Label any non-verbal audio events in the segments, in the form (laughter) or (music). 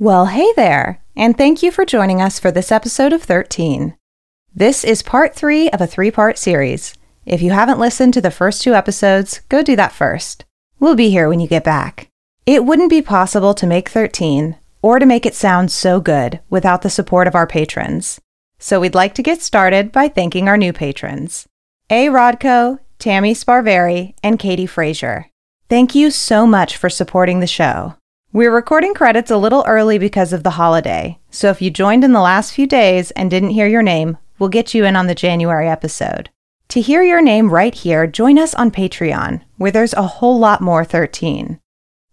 Well, hey there, and thank you for joining us for this episode of 13. This is part three of a three part series. If you haven't listened to the first two episodes, go do that first. We'll be here when you get back. It wouldn't be possible to make 13 or to make it sound so good without the support of our patrons. So we'd like to get started by thanking our new patrons A. Rodko, Tammy Sparveri, and Katie Frazier. Thank you so much for supporting the show. We're recording credits a little early because of the holiday, so if you joined in the last few days and didn't hear your name, we'll get you in on the January episode. To hear your name right here, join us on Patreon, where there's a whole lot more 13.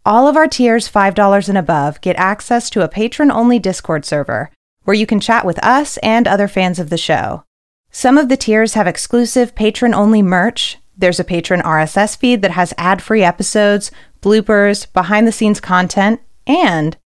All of our tiers $5 and above get access to a patron only Discord server where you can chat with us and other fans of the show. Some of the tiers have exclusive patron only merch. There's a patron RSS feed that has ad free episodes bloopers, behind the scenes content, and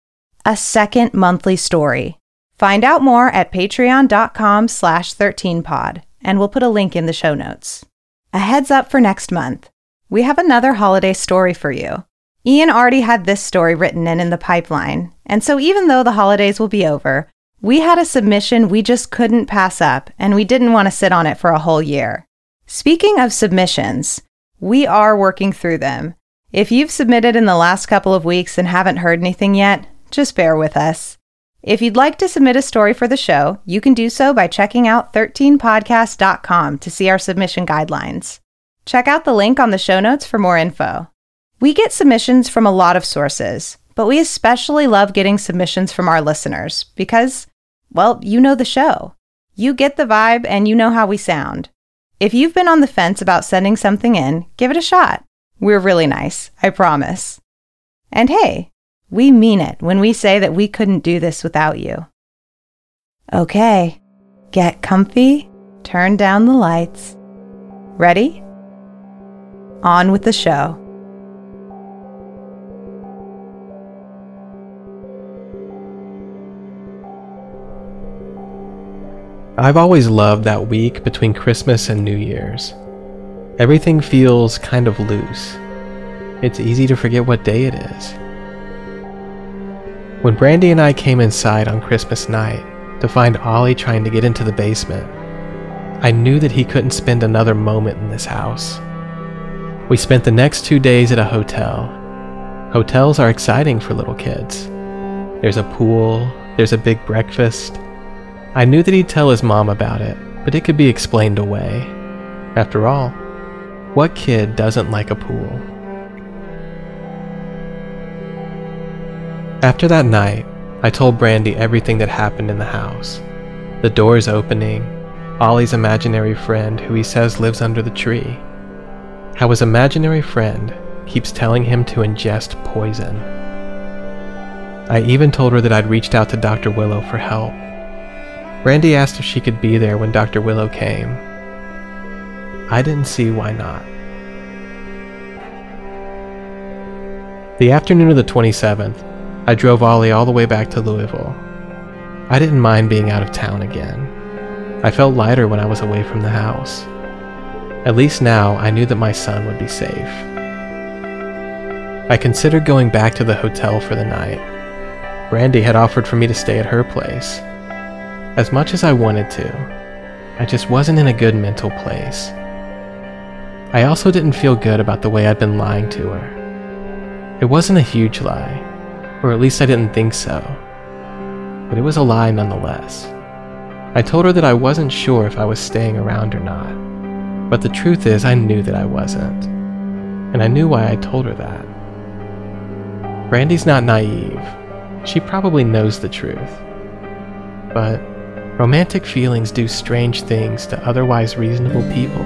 a second monthly story. Find out more at patreon.com slash 13pod, and we'll put a link in the show notes. A heads up for next month. We have another holiday story for you. Ian already had this story written and in the pipeline, and so even though the holidays will be over, we had a submission we just couldn't pass up, and we didn't want to sit on it for a whole year. Speaking of submissions, we are working through them, if you've submitted in the last couple of weeks and haven't heard anything yet, just bear with us. If you'd like to submit a story for the show, you can do so by checking out 13podcast.com to see our submission guidelines. Check out the link on the show notes for more info. We get submissions from a lot of sources, but we especially love getting submissions from our listeners because, well, you know the show. You get the vibe and you know how we sound. If you've been on the fence about sending something in, give it a shot. We're really nice, I promise. And hey, we mean it when we say that we couldn't do this without you. Okay, get comfy, turn down the lights. Ready? On with the show. I've always loved that week between Christmas and New Year's. Everything feels kind of loose. It's easy to forget what day it is. When Brandy and I came inside on Christmas night to find Ollie trying to get into the basement, I knew that he couldn't spend another moment in this house. We spent the next two days at a hotel. Hotels are exciting for little kids. There's a pool, there's a big breakfast. I knew that he'd tell his mom about it, but it could be explained away. After all, what kid doesn't like a pool? After that night, I told Brandy everything that happened in the house. The doors opening, Ollie's imaginary friend who he says lives under the tree. How his imaginary friend keeps telling him to ingest poison. I even told her that I'd reached out to Dr. Willow for help. Brandy asked if she could be there when Dr. Willow came, I didn't see why not. The afternoon of the 27th, I drove Ollie all the way back to Louisville. I didn't mind being out of town again. I felt lighter when I was away from the house. At least now I knew that my son would be safe. I considered going back to the hotel for the night. Brandy had offered for me to stay at her place. As much as I wanted to, I just wasn't in a good mental place. I also didn't feel good about the way I'd been lying to her. It wasn't a huge lie, or at least I didn't think so, but it was a lie nonetheless. I told her that I wasn't sure if I was staying around or not, but the truth is, I knew that I wasn't, and I knew why I told her that. Brandy's not naive. She probably knows the truth. But romantic feelings do strange things to otherwise reasonable people.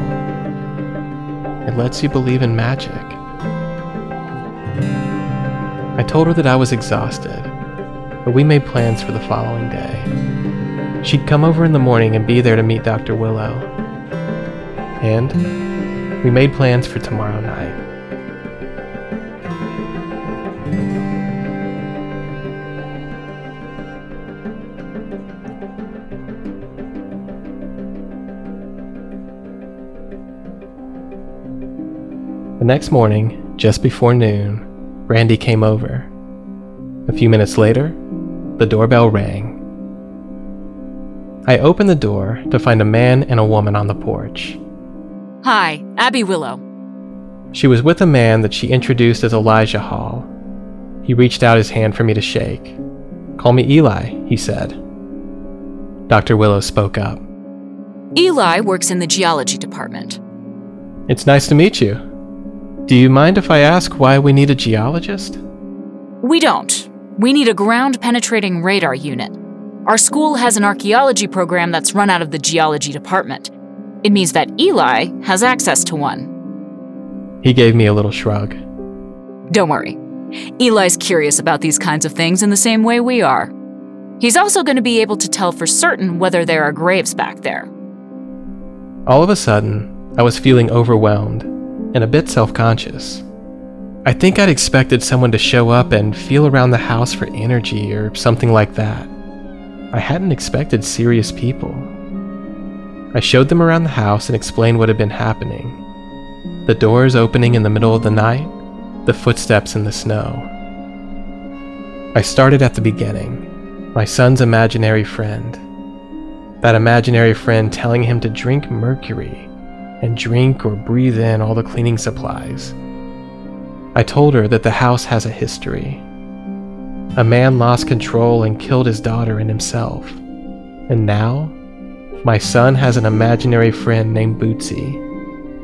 It lets you believe in magic. I told her that I was exhausted, but we made plans for the following day. She'd come over in the morning and be there to meet Dr. Willow. And we made plans for tomorrow night. The next morning, just before noon, Brandy came over. A few minutes later, the doorbell rang. I opened the door to find a man and a woman on the porch. Hi, Abby Willow. She was with a man that she introduced as Elijah Hall. He reached out his hand for me to shake. Call me Eli, he said. Dr. Willow spoke up. Eli works in the geology department. It's nice to meet you. Do you mind if I ask why we need a geologist? We don't. We need a ground penetrating radar unit. Our school has an archaeology program that's run out of the geology department. It means that Eli has access to one. He gave me a little shrug. Don't worry. Eli's curious about these kinds of things in the same way we are. He's also going to be able to tell for certain whether there are graves back there. All of a sudden, I was feeling overwhelmed and a bit self conscious. I think I'd expected someone to show up and feel around the house for energy or something like that. I hadn't expected serious people. I showed them around the house and explained what had been happening the doors opening in the middle of the night, the footsteps in the snow. I started at the beginning my son's imaginary friend. That imaginary friend telling him to drink mercury and drink or breathe in all the cleaning supplies. I told her that the house has a history. A man lost control and killed his daughter and himself. And now, my son has an imaginary friend named Bootsy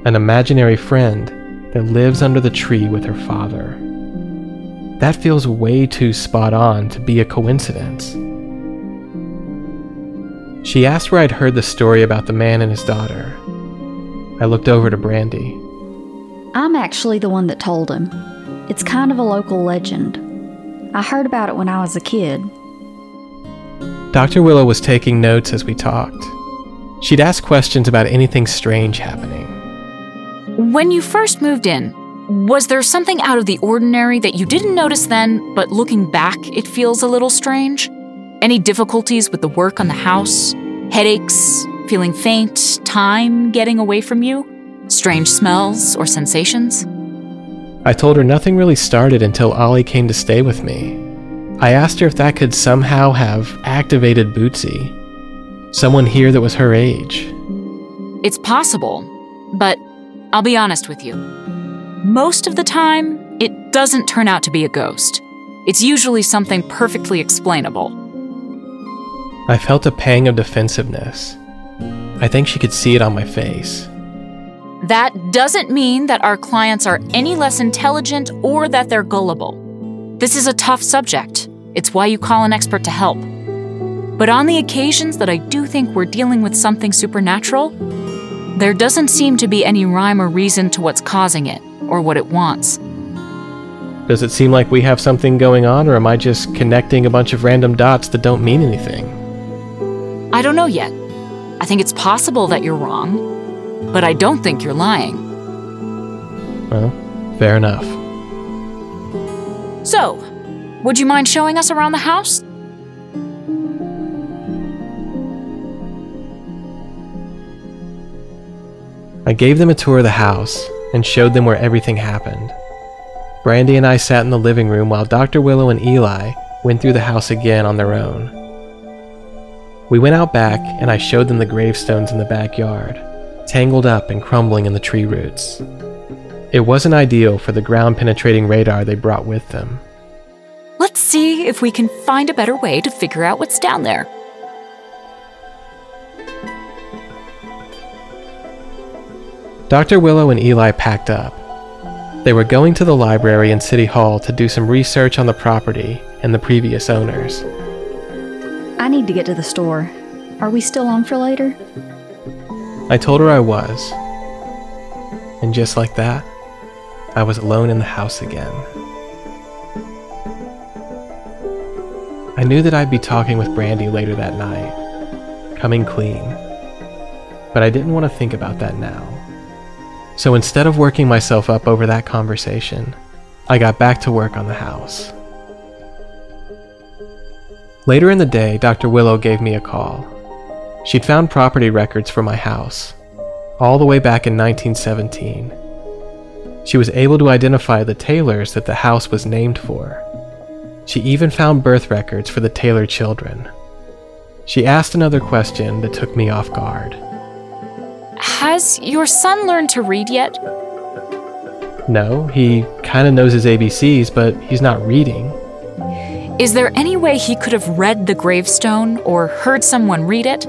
an imaginary friend that lives under the tree with her father. That feels way too spot on to be a coincidence. She asked where I'd heard the story about the man and his daughter. I looked over to Brandy. I'm actually the one that told him. It's kind of a local legend. I heard about it when I was a kid. Dr. Willow was taking notes as we talked. She'd ask questions about anything strange happening. When you first moved in, was there something out of the ordinary that you didn't notice then, but looking back, it feels a little strange? Any difficulties with the work on the house? Headaches? Feeling faint? Time getting away from you? Strange smells or sensations? I told her nothing really started until Ollie came to stay with me. I asked her if that could somehow have activated Bootsy. Someone here that was her age. It's possible, but I'll be honest with you. Most of the time, it doesn't turn out to be a ghost. It's usually something perfectly explainable. I felt a pang of defensiveness. I think she could see it on my face. That doesn't mean that our clients are any less intelligent or that they're gullible. This is a tough subject. It's why you call an expert to help. But on the occasions that I do think we're dealing with something supernatural, there doesn't seem to be any rhyme or reason to what's causing it, or what it wants. Does it seem like we have something going on, or am I just connecting a bunch of random dots that don't mean anything? I don't know yet. I think it's possible that you're wrong, but I don't think you're lying. Well, fair enough. So, would you mind showing us around the house? I gave them a tour of the house and showed them where everything happened. Brandy and I sat in the living room while Dr. Willow and Eli went through the house again on their own. We went out back and I showed them the gravestones in the backyard, tangled up and crumbling in the tree roots. It wasn't ideal for the ground penetrating radar they brought with them. Let's see if we can find a better way to figure out what's down there. Dr. Willow and Eli packed up. They were going to the library and City Hall to do some research on the property and the previous owners. I need to get to the store. Are we still on for later? I told her I was. And just like that, I was alone in the house again. I knew that I'd be talking with Brandy later that night, coming clean. But I didn't want to think about that now. So instead of working myself up over that conversation, I got back to work on the house. Later in the day, Dr. Willow gave me a call. She'd found property records for my house, all the way back in 1917. She was able to identify the Taylors that the house was named for. She even found birth records for the Taylor children. She asked another question that took me off guard. Has your son learned to read yet? No, he kind of knows his ABCs, but he's not reading. Is there any way he could have read the gravestone or heard someone read it?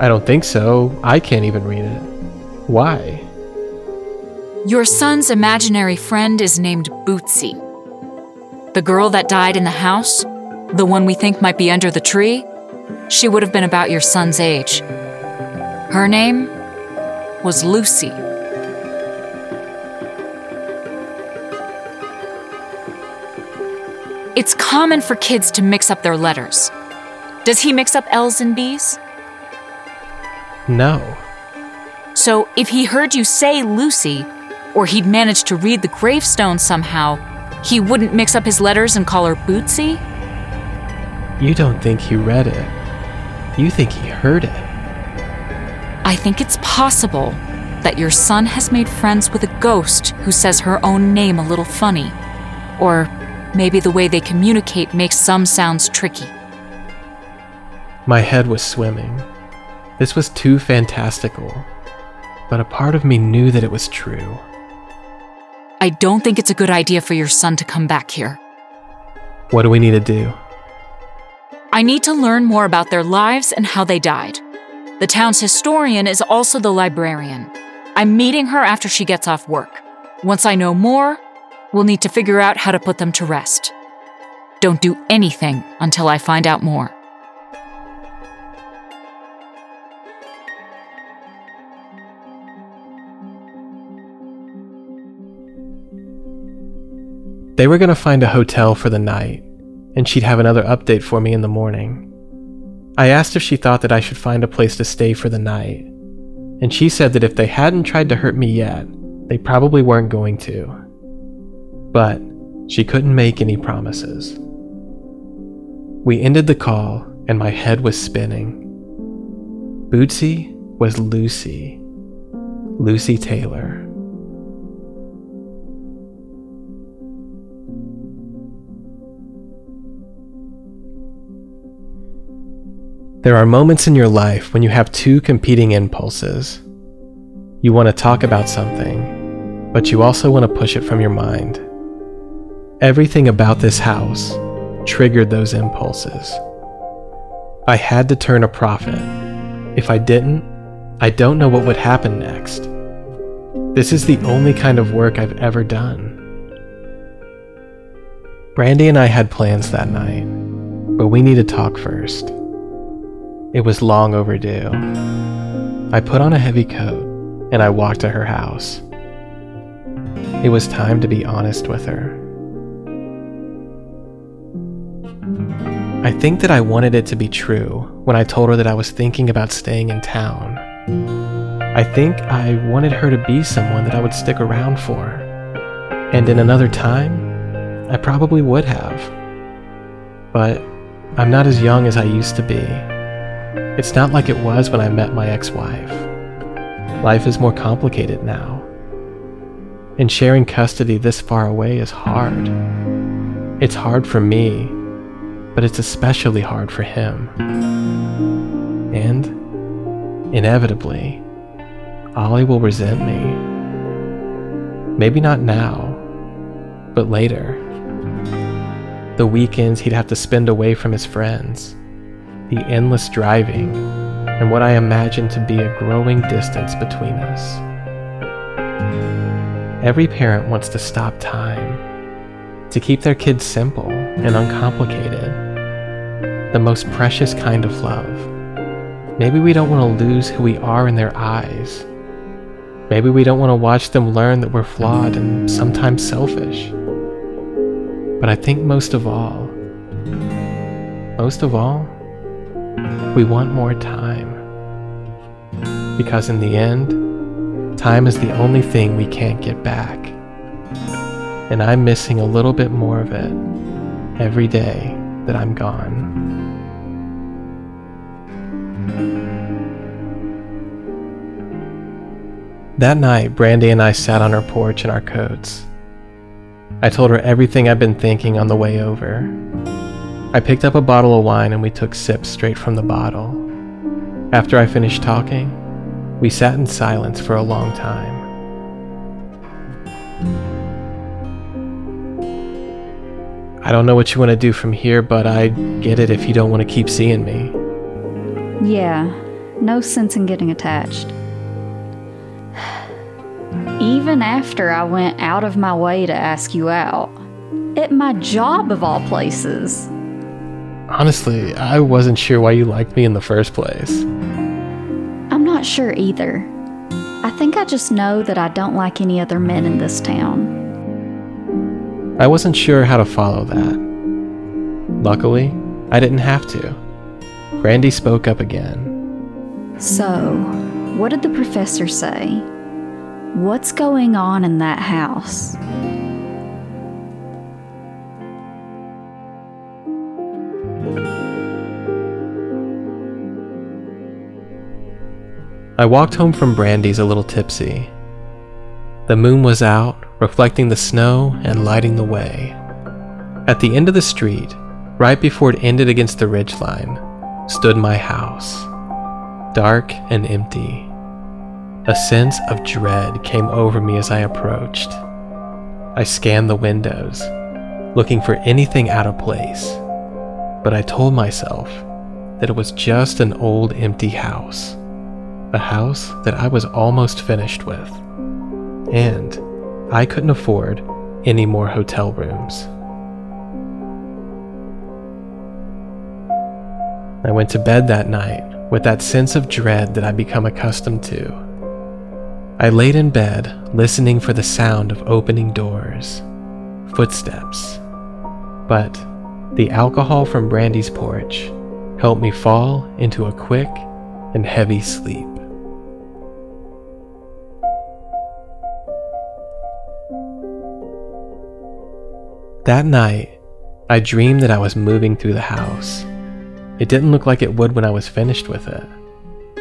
I don't think so. I can't even read it. Why? Your son's imaginary friend is named Bootsy. The girl that died in the house, the one we think might be under the tree, she would have been about your son's age. Her name was Lucy. It's common for kids to mix up their letters. Does he mix up L's and B's? No. So if he heard you say Lucy, or he'd managed to read the gravestone somehow, he wouldn't mix up his letters and call her Bootsy? You don't think he read it. You think he heard it. I think it's possible that your son has made friends with a ghost who says her own name a little funny. Or maybe the way they communicate makes some sounds tricky. My head was swimming. This was too fantastical. But a part of me knew that it was true. I don't think it's a good idea for your son to come back here. What do we need to do? I need to learn more about their lives and how they died. The town's historian is also the librarian. I'm meeting her after she gets off work. Once I know more, we'll need to figure out how to put them to rest. Don't do anything until I find out more. They were going to find a hotel for the night, and she'd have another update for me in the morning. I asked if she thought that I should find a place to stay for the night, and she said that if they hadn't tried to hurt me yet, they probably weren't going to. But she couldn't make any promises. We ended the call, and my head was spinning. Bootsy was Lucy. Lucy Taylor. There are moments in your life when you have two competing impulses. You want to talk about something, but you also want to push it from your mind. Everything about this house triggered those impulses. I had to turn a profit. If I didn't, I don't know what would happen next. This is the only kind of work I've ever done. Brandy and I had plans that night, but we need to talk first. It was long overdue. I put on a heavy coat and I walked to her house. It was time to be honest with her. I think that I wanted it to be true when I told her that I was thinking about staying in town. I think I wanted her to be someone that I would stick around for. And in another time, I probably would have. But I'm not as young as I used to be. It's not like it was when I met my ex wife. Life is more complicated now. And sharing custody this far away is hard. It's hard for me, but it's especially hard for him. And, inevitably, Ollie will resent me. Maybe not now, but later. The weekends he'd have to spend away from his friends the endless driving, and what I imagine to be a growing distance between us. Every parent wants to stop time, to keep their kids simple and uncomplicated, the most precious kind of love. Maybe we don't want to lose who we are in their eyes. Maybe we don't want to watch them learn that we're flawed and sometimes selfish. But I think most of all, most of all, we want more time. Because in the end, time is the only thing we can't get back. And I'm missing a little bit more of it every day that I'm gone. That night, Brandy and I sat on her porch in our coats. I told her everything I'd been thinking on the way over. I picked up a bottle of wine and we took sips straight from the bottle. After I finished talking, we sat in silence for a long time. I don't know what you want to do from here, but I get it if you don't want to keep seeing me. Yeah, no sense in getting attached. (sighs) Even after I went out of my way to ask you out. At my job, of all places. Honestly, I wasn't sure why you liked me in the first place. I'm not sure either. I think I just know that I don't like any other men in this town. I wasn't sure how to follow that. Luckily, I didn't have to. Brandy spoke up again. So, what did the professor say? What's going on in that house? I walked home from Brandy's a little tipsy. The moon was out, reflecting the snow and lighting the way. At the end of the street, right before it ended against the ridgeline, stood my house, dark and empty. A sense of dread came over me as I approached. I scanned the windows, looking for anything out of place, but I told myself that it was just an old empty house a house that I was almost finished with. And I couldn't afford any more hotel rooms. I went to bed that night with that sense of dread that I'd become accustomed to. I laid in bed listening for the sound of opening doors, footsteps. But the alcohol from Brandy's porch helped me fall into a quick and heavy sleep. That night, I dreamed that I was moving through the house. It didn't look like it would when I was finished with it.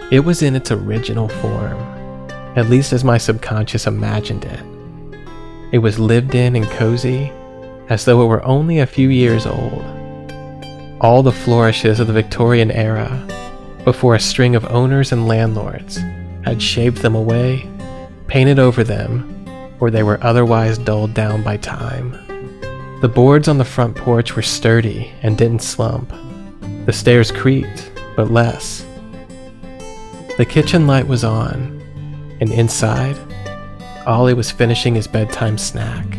It was in its original form, at least as my subconscious imagined it. It was lived in and cozy, as though it were only a few years old. All the flourishes of the Victorian era, before a string of owners and landlords had shaved them away, painted over them, or they were otherwise dulled down by time. The boards on the front porch were sturdy and didn't slump. The stairs creaked, but less. The kitchen light was on, and inside, Ollie was finishing his bedtime snack.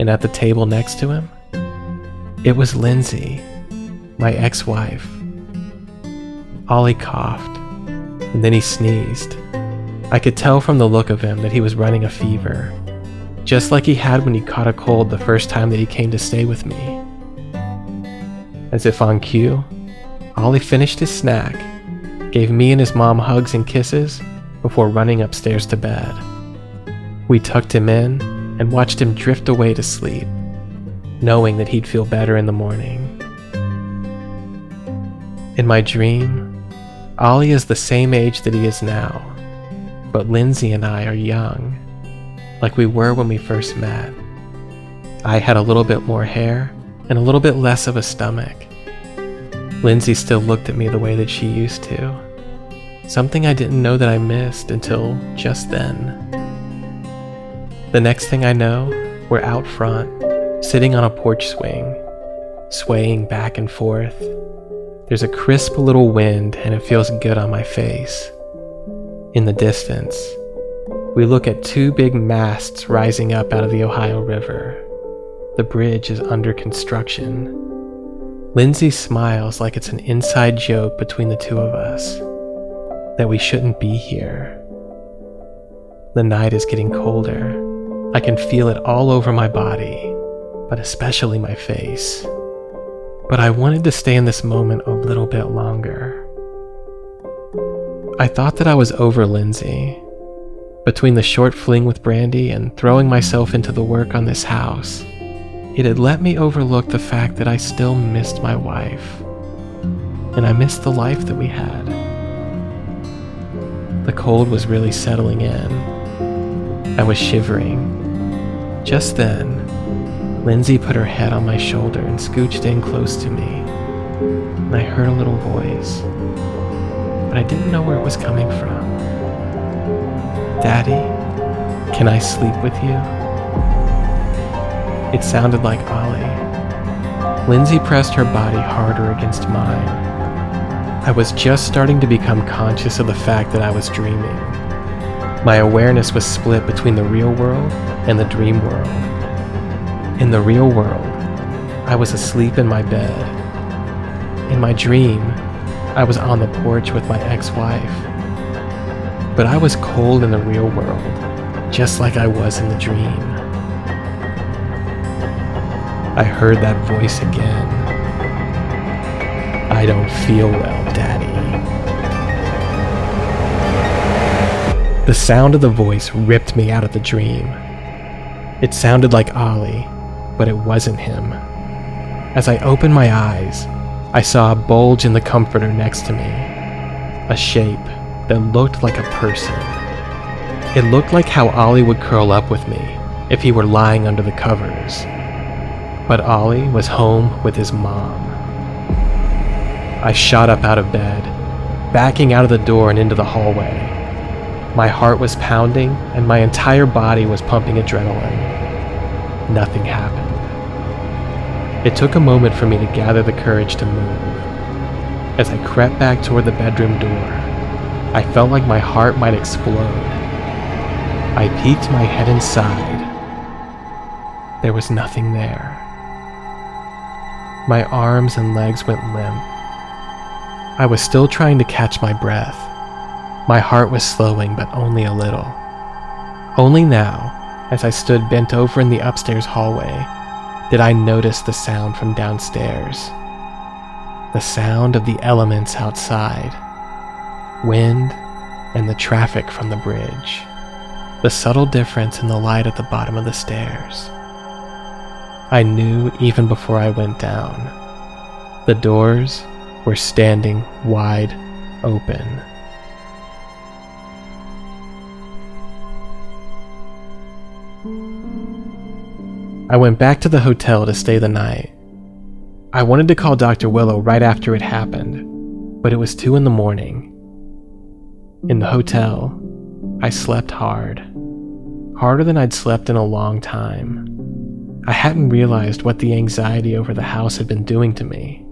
And at the table next to him, it was Lindsay, my ex wife. Ollie coughed, and then he sneezed. I could tell from the look of him that he was running a fever just like he had when he caught a cold the first time that he came to stay with me. As if on cue, Ollie finished his snack, gave me and his mom hugs and kisses before running upstairs to bed. We tucked him in and watched him drift away to sleep, knowing that he'd feel better in the morning. In my dream, Ollie is the same age that he is now, but Lindsay and I are young like we were when we first met. I had a little bit more hair and a little bit less of a stomach. Lindsay still looked at me the way that she used to. Something I didn't know that I missed until just then. The next thing I know, we're out front, sitting on a porch swing, swaying back and forth. There's a crisp little wind and it feels good on my face. In the distance, we look at two big masts rising up out of the Ohio River. The bridge is under construction. Lindsay smiles like it's an inside joke between the two of us that we shouldn't be here. The night is getting colder. I can feel it all over my body, but especially my face. But I wanted to stay in this moment a little bit longer. I thought that I was over Lindsay, between the short fling with Brandy and throwing myself into the work on this house, it had let me overlook the fact that I still missed my wife. And I missed the life that we had. The cold was really settling in. I was shivering. Just then, Lindsay put her head on my shoulder and scooched in close to me. And I heard a little voice, but I didn't know where it was coming from. Daddy, can I sleep with you? It sounded like Ollie. Lindsay pressed her body harder against mine. I was just starting to become conscious of the fact that I was dreaming. My awareness was split between the real world and the dream world. In the real world, I was asleep in my bed. In my dream, I was on the porch with my ex wife. But I was cold in the real world, just like I was in the dream. I heard that voice again. I don't feel well, Daddy. The sound of the voice ripped me out of the dream. It sounded like Ollie, but it wasn't him. As I opened my eyes, I saw a bulge in the comforter next to me, a shape that looked like a person. It looked like how Ollie would curl up with me if he were lying under the covers. But Ollie was home with his mom. I shot up out of bed, backing out of the door and into the hallway. My heart was pounding and my entire body was pumping adrenaline. Nothing happened. It took a moment for me to gather the courage to move. As I crept back toward the bedroom door, I felt like my heart might explode. I peeked my head inside. There was nothing there. My arms and legs went limp. I was still trying to catch my breath. My heart was slowing, but only a little. Only now, as I stood bent over in the upstairs hallway, did I notice the sound from downstairs. The sound of the elements outside wind and the traffic from the bridge. The subtle difference in the light at the bottom of the stairs. I knew even before I went down. The doors were standing wide open. I went back to the hotel to stay the night. I wanted to call Dr. Willow right after it happened, but it was 2 in the morning. In the hotel, I slept hard. Harder than I'd slept in a long time. I hadn't realized what the anxiety over the house had been doing to me.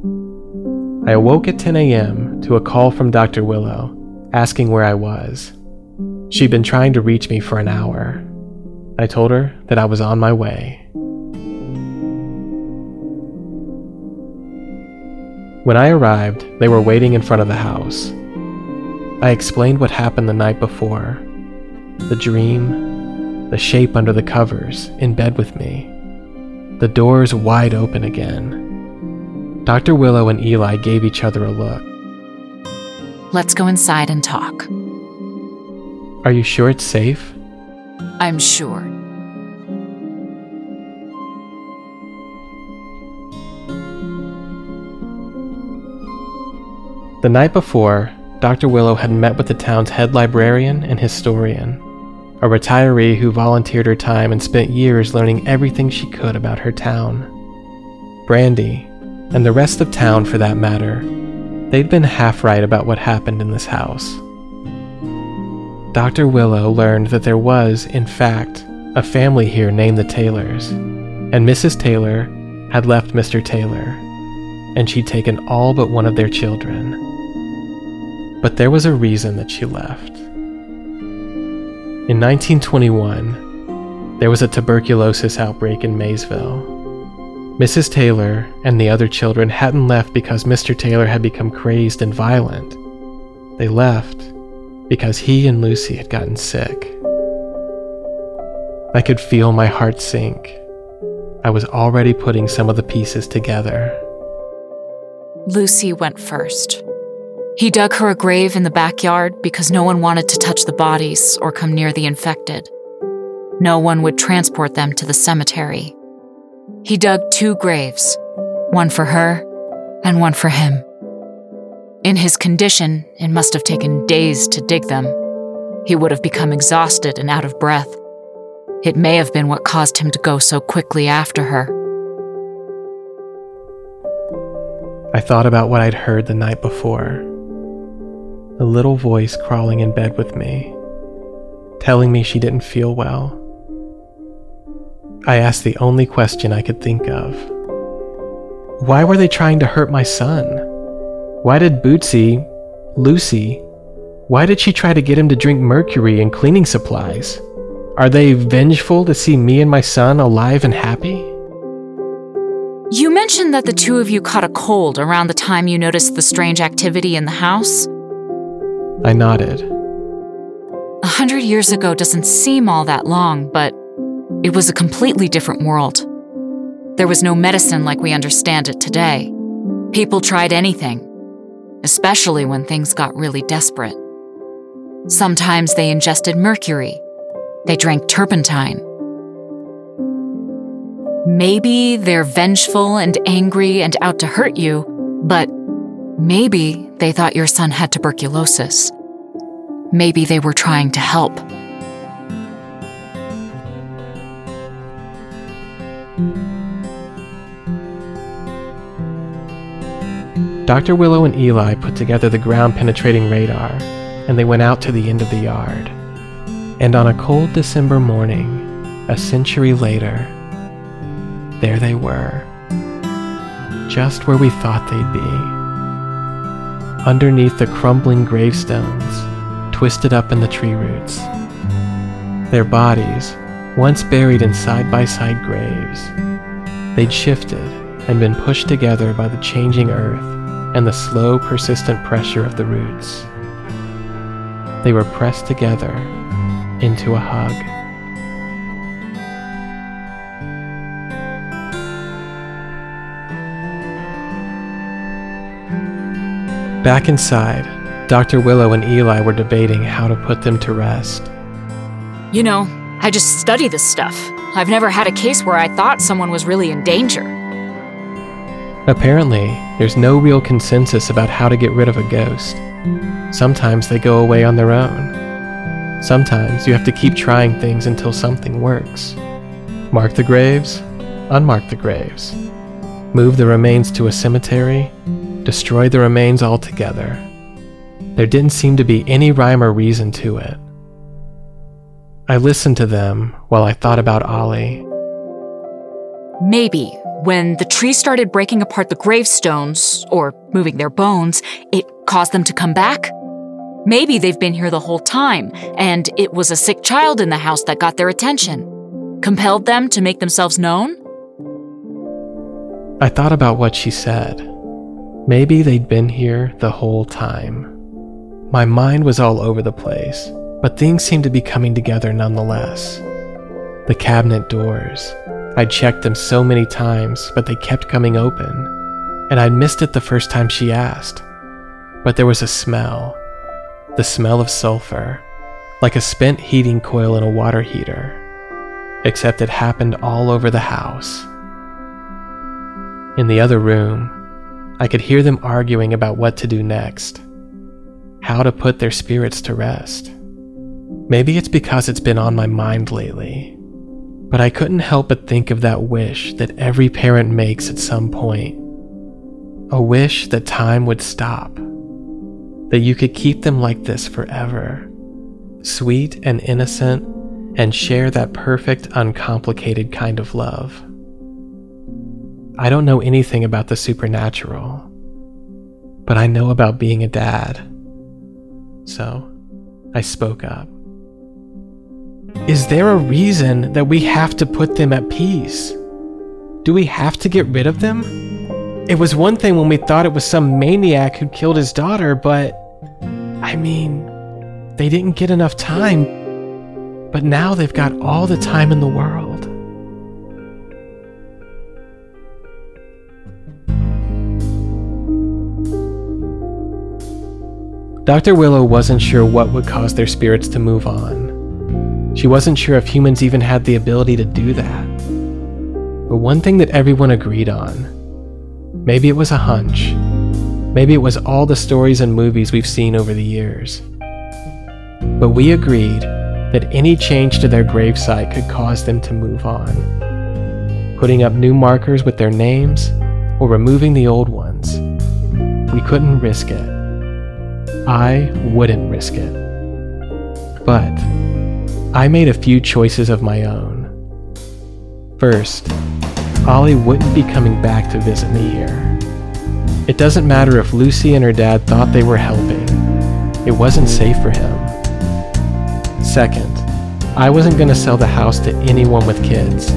I awoke at 10 a.m. to a call from Dr. Willow asking where I was. She'd been trying to reach me for an hour. I told her that I was on my way. When I arrived, they were waiting in front of the house. I explained what happened the night before the dream, the shape under the covers, in bed with me, the doors wide open again. Dr. Willow and Eli gave each other a look. Let's go inside and talk. Are you sure it's safe? I'm sure. The night before, Dr. Willow had met with the town's head librarian and historian, a retiree who volunteered her time and spent years learning everything she could about her town. Brandy, and the rest of town for that matter, they'd been half right about what happened in this house. Dr. Willow learned that there was, in fact, a family here named the Taylors, and Mrs. Taylor had left Mr. Taylor, and she'd taken all but one of their children. But there was a reason that she left. In 1921, there was a tuberculosis outbreak in Maysville. Mrs. Taylor and the other children hadn't left because Mr. Taylor had become crazed and violent. They left because he and Lucy had gotten sick. I could feel my heart sink. I was already putting some of the pieces together. Lucy went first. He dug her a grave in the backyard because no one wanted to touch the bodies or come near the infected. No one would transport them to the cemetery. He dug two graves, one for her and one for him. In his condition, it must have taken days to dig them. He would have become exhausted and out of breath. It may have been what caused him to go so quickly after her. I thought about what I'd heard the night before a little voice crawling in bed with me, telling me she didn't feel well. I asked the only question I could think of Why were they trying to hurt my son? Why did Bootsy, Lucy, why did she try to get him to drink mercury and cleaning supplies? Are they vengeful to see me and my son alive and happy? You mentioned that the two of you caught a cold around the time you noticed the strange activity in the house. I nodded. A hundred years ago doesn't seem all that long, but it was a completely different world. There was no medicine like we understand it today. People tried anything, especially when things got really desperate. Sometimes they ingested mercury, they drank turpentine, Maybe they're vengeful and angry and out to hurt you, but maybe they thought your son had tuberculosis. Maybe they were trying to help. Dr. Willow and Eli put together the ground penetrating radar, and they went out to the end of the yard. And on a cold December morning, a century later, there they were, just where we thought they'd be. Underneath the crumbling gravestones, twisted up in the tree roots. Their bodies, once buried in side by side graves, they'd shifted and been pushed together by the changing earth and the slow, persistent pressure of the roots. They were pressed together into a hug. Back inside, Dr. Willow and Eli were debating how to put them to rest. You know, I just study this stuff. I've never had a case where I thought someone was really in danger. Apparently, there's no real consensus about how to get rid of a ghost. Sometimes they go away on their own. Sometimes you have to keep trying things until something works. Mark the graves, unmark the graves. Move the remains to a cemetery, destroy the remains altogether. There didn't seem to be any rhyme or reason to it. I listened to them while I thought about Ollie. Maybe when the tree started breaking apart the gravestones, or moving their bones, it caused them to come back. Maybe they've been here the whole time, and it was a sick child in the house that got their attention, compelled them to make themselves known. I thought about what she said. Maybe they'd been here the whole time. My mind was all over the place, but things seemed to be coming together nonetheless. The cabinet doors. I'd checked them so many times, but they kept coming open, and I'd missed it the first time she asked. But there was a smell the smell of sulfur, like a spent heating coil in a water heater, except it happened all over the house. In the other room, I could hear them arguing about what to do next, how to put their spirits to rest. Maybe it's because it's been on my mind lately, but I couldn't help but think of that wish that every parent makes at some point. A wish that time would stop, that you could keep them like this forever, sweet and innocent, and share that perfect, uncomplicated kind of love. I don't know anything about the supernatural, but I know about being a dad. So I spoke up. Is there a reason that we have to put them at peace? Do we have to get rid of them? It was one thing when we thought it was some maniac who killed his daughter, but I mean, they didn't get enough time. But now they've got all the time in the world. Dr. Willow wasn't sure what would cause their spirits to move on. She wasn't sure if humans even had the ability to do that. But one thing that everyone agreed on maybe it was a hunch, maybe it was all the stories and movies we've seen over the years. But we agreed that any change to their gravesite could cause them to move on. Putting up new markers with their names or removing the old ones. We couldn't risk it. I wouldn't risk it. But I made a few choices of my own. First, Ollie wouldn't be coming back to visit me here. It doesn't matter if Lucy and her dad thought they were helping, it wasn't safe for him. Second, I wasn't going to sell the house to anyone with kids,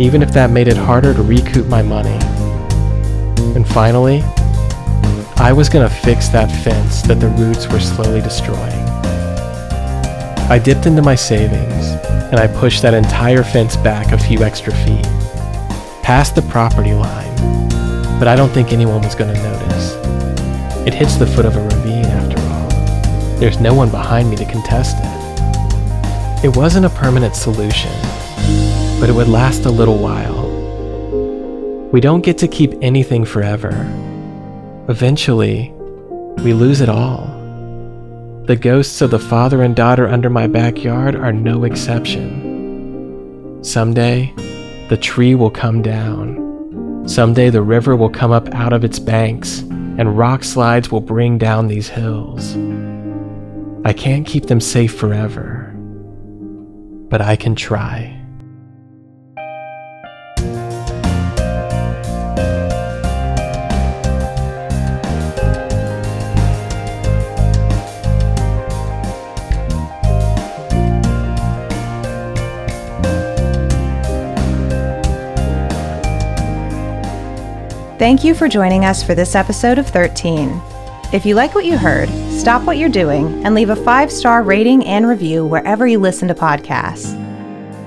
even if that made it harder to recoup my money. And finally, I was going to fix that fence that the roots were slowly destroying. I dipped into my savings and I pushed that entire fence back a few extra feet, past the property line, but I don't think anyone was going to notice. It hits the foot of a ravine after all. There's no one behind me to contest it. It wasn't a permanent solution, but it would last a little while. We don't get to keep anything forever. Eventually, we lose it all. The ghosts of the father and daughter under my backyard are no exception. Someday, the tree will come down. Someday, the river will come up out of its banks, and rock slides will bring down these hills. I can't keep them safe forever, but I can try. Thank you for joining us for this episode of 13. If you like what you heard, stop what you're doing and leave a five star rating and review wherever you listen to podcasts.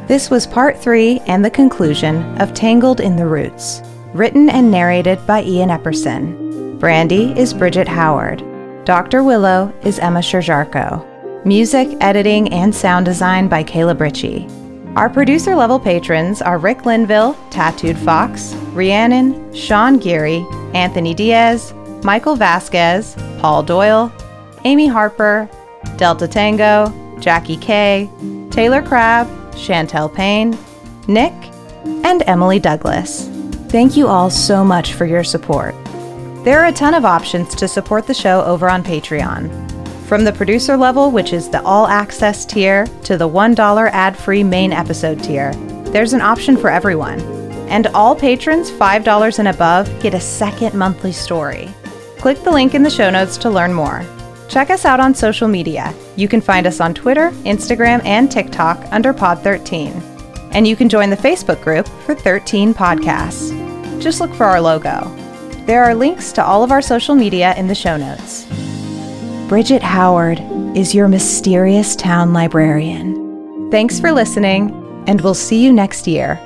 This was part three and the conclusion of Tangled in the Roots, written and narrated by Ian Epperson. Brandy is Bridget Howard. Dr. Willow is Emma Sherjarko. Music, editing, and sound design by Caleb Ritchie. Our producer level patrons are Rick Linville, Tattooed Fox, Rhiannon, Sean Geary, Anthony Diaz, Michael Vasquez, Paul Doyle, Amy Harper, Delta Tango, Jackie Kay, Taylor Crabb, Chantel Payne, Nick, and Emily Douglas. Thank you all so much for your support. There are a ton of options to support the show over on Patreon. From the producer level, which is the all access tier, to the $1 ad free main episode tier, there's an option for everyone. And all patrons $5 and above get a second monthly story. Click the link in the show notes to learn more. Check us out on social media. You can find us on Twitter, Instagram, and TikTok under Pod13. And you can join the Facebook group for 13 Podcasts. Just look for our logo. There are links to all of our social media in the show notes. Bridget Howard is your mysterious town librarian. Thanks for listening, and we'll see you next year.